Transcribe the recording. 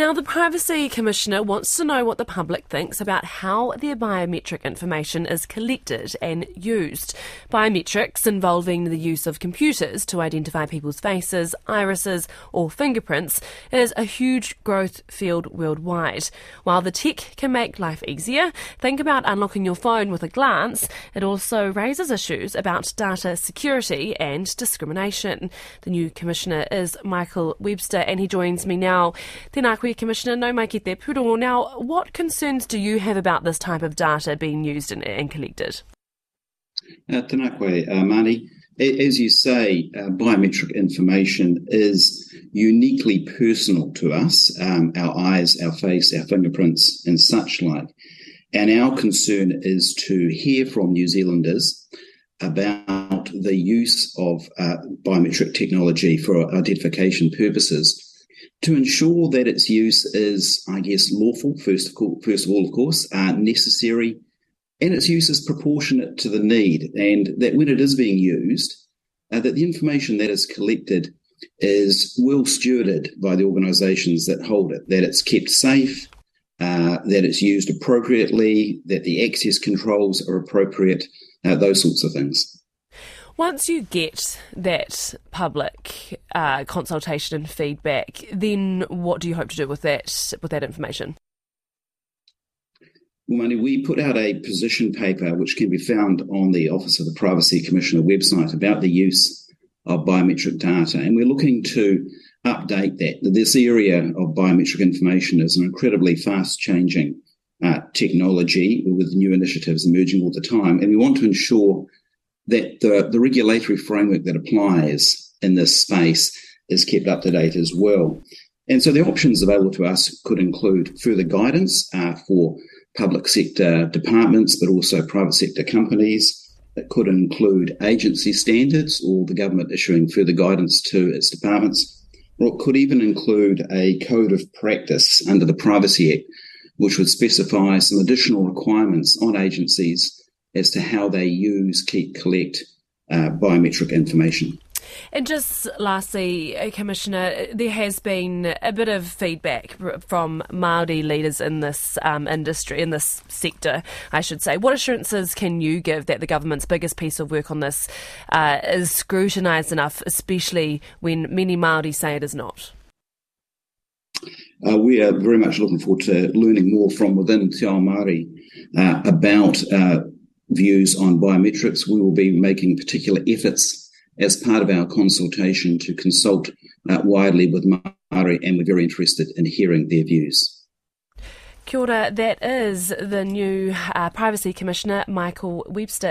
Now, the Privacy Commissioner wants to know what the public thinks about how their biometric information is collected and used. Biometrics involving the use of computers to identify people's faces, irises, or fingerprints is a huge growth field worldwide. While the tech can make life easier, think about unlocking your phone with a glance. It also raises issues about data security and discrimination. The new Commissioner is Michael Webster, and he joins me now. Tēnā koe, Commissioner, no mai ki te puro. Now, what concerns do you have about this type of data being used and, and collected? Uh, tēnā koe, uh. As you say, uh, biometric information is uniquely personal to us, um, our eyes, our face, our fingerprints, and such like. And our concern is to hear from New Zealanders about the use of uh, biometric technology for identification purposes to ensure that its use is, I guess, lawful, first of, all, first of all, of course, uh, necessary, and its use is proportionate to the need, and that when it is being used, uh, that the information that is collected is well stewarded by the organisations that hold it, that it's kept safe, uh, that it's used appropriately, that the access controls are appropriate, uh, those sorts of things. Once you get that public uh, consultation and feedback, then what do you hope to do with that with that information? Well, Mani, we put out a position paper which can be found on the Office of the Privacy Commissioner website about the use of biometric data, and we're looking to update that. This area of biometric information is an incredibly fast changing uh, technology with new initiatives emerging all the time, and we want to ensure that the, the regulatory framework that applies in this space is kept up to date as well. And so the options available to us could include further guidance uh, for public sector departments, but also private sector companies. It could include agency standards or the government issuing further guidance to its departments. Or it could even include a code of practice under the Privacy Act, which would specify some additional requirements on agencies as to how they use, keep, collect uh, biometric information. And just lastly, uh, Commissioner, there has been a bit of feedback from Māori leaders in this um, industry, in this sector, I should say. What assurances can you give that the government's biggest piece of work on this uh, is scrutinised enough, especially when many Māori say it is not? Uh, we are very much looking forward to learning more from within Te Ao Māori uh, about uh, views on biometrics. We will be making particular efforts as part of our consultation to consult uh, widely with Māori, and we're very interested in hearing their views. Kia ora, that is the new uh, Privacy Commissioner, Michael Webster.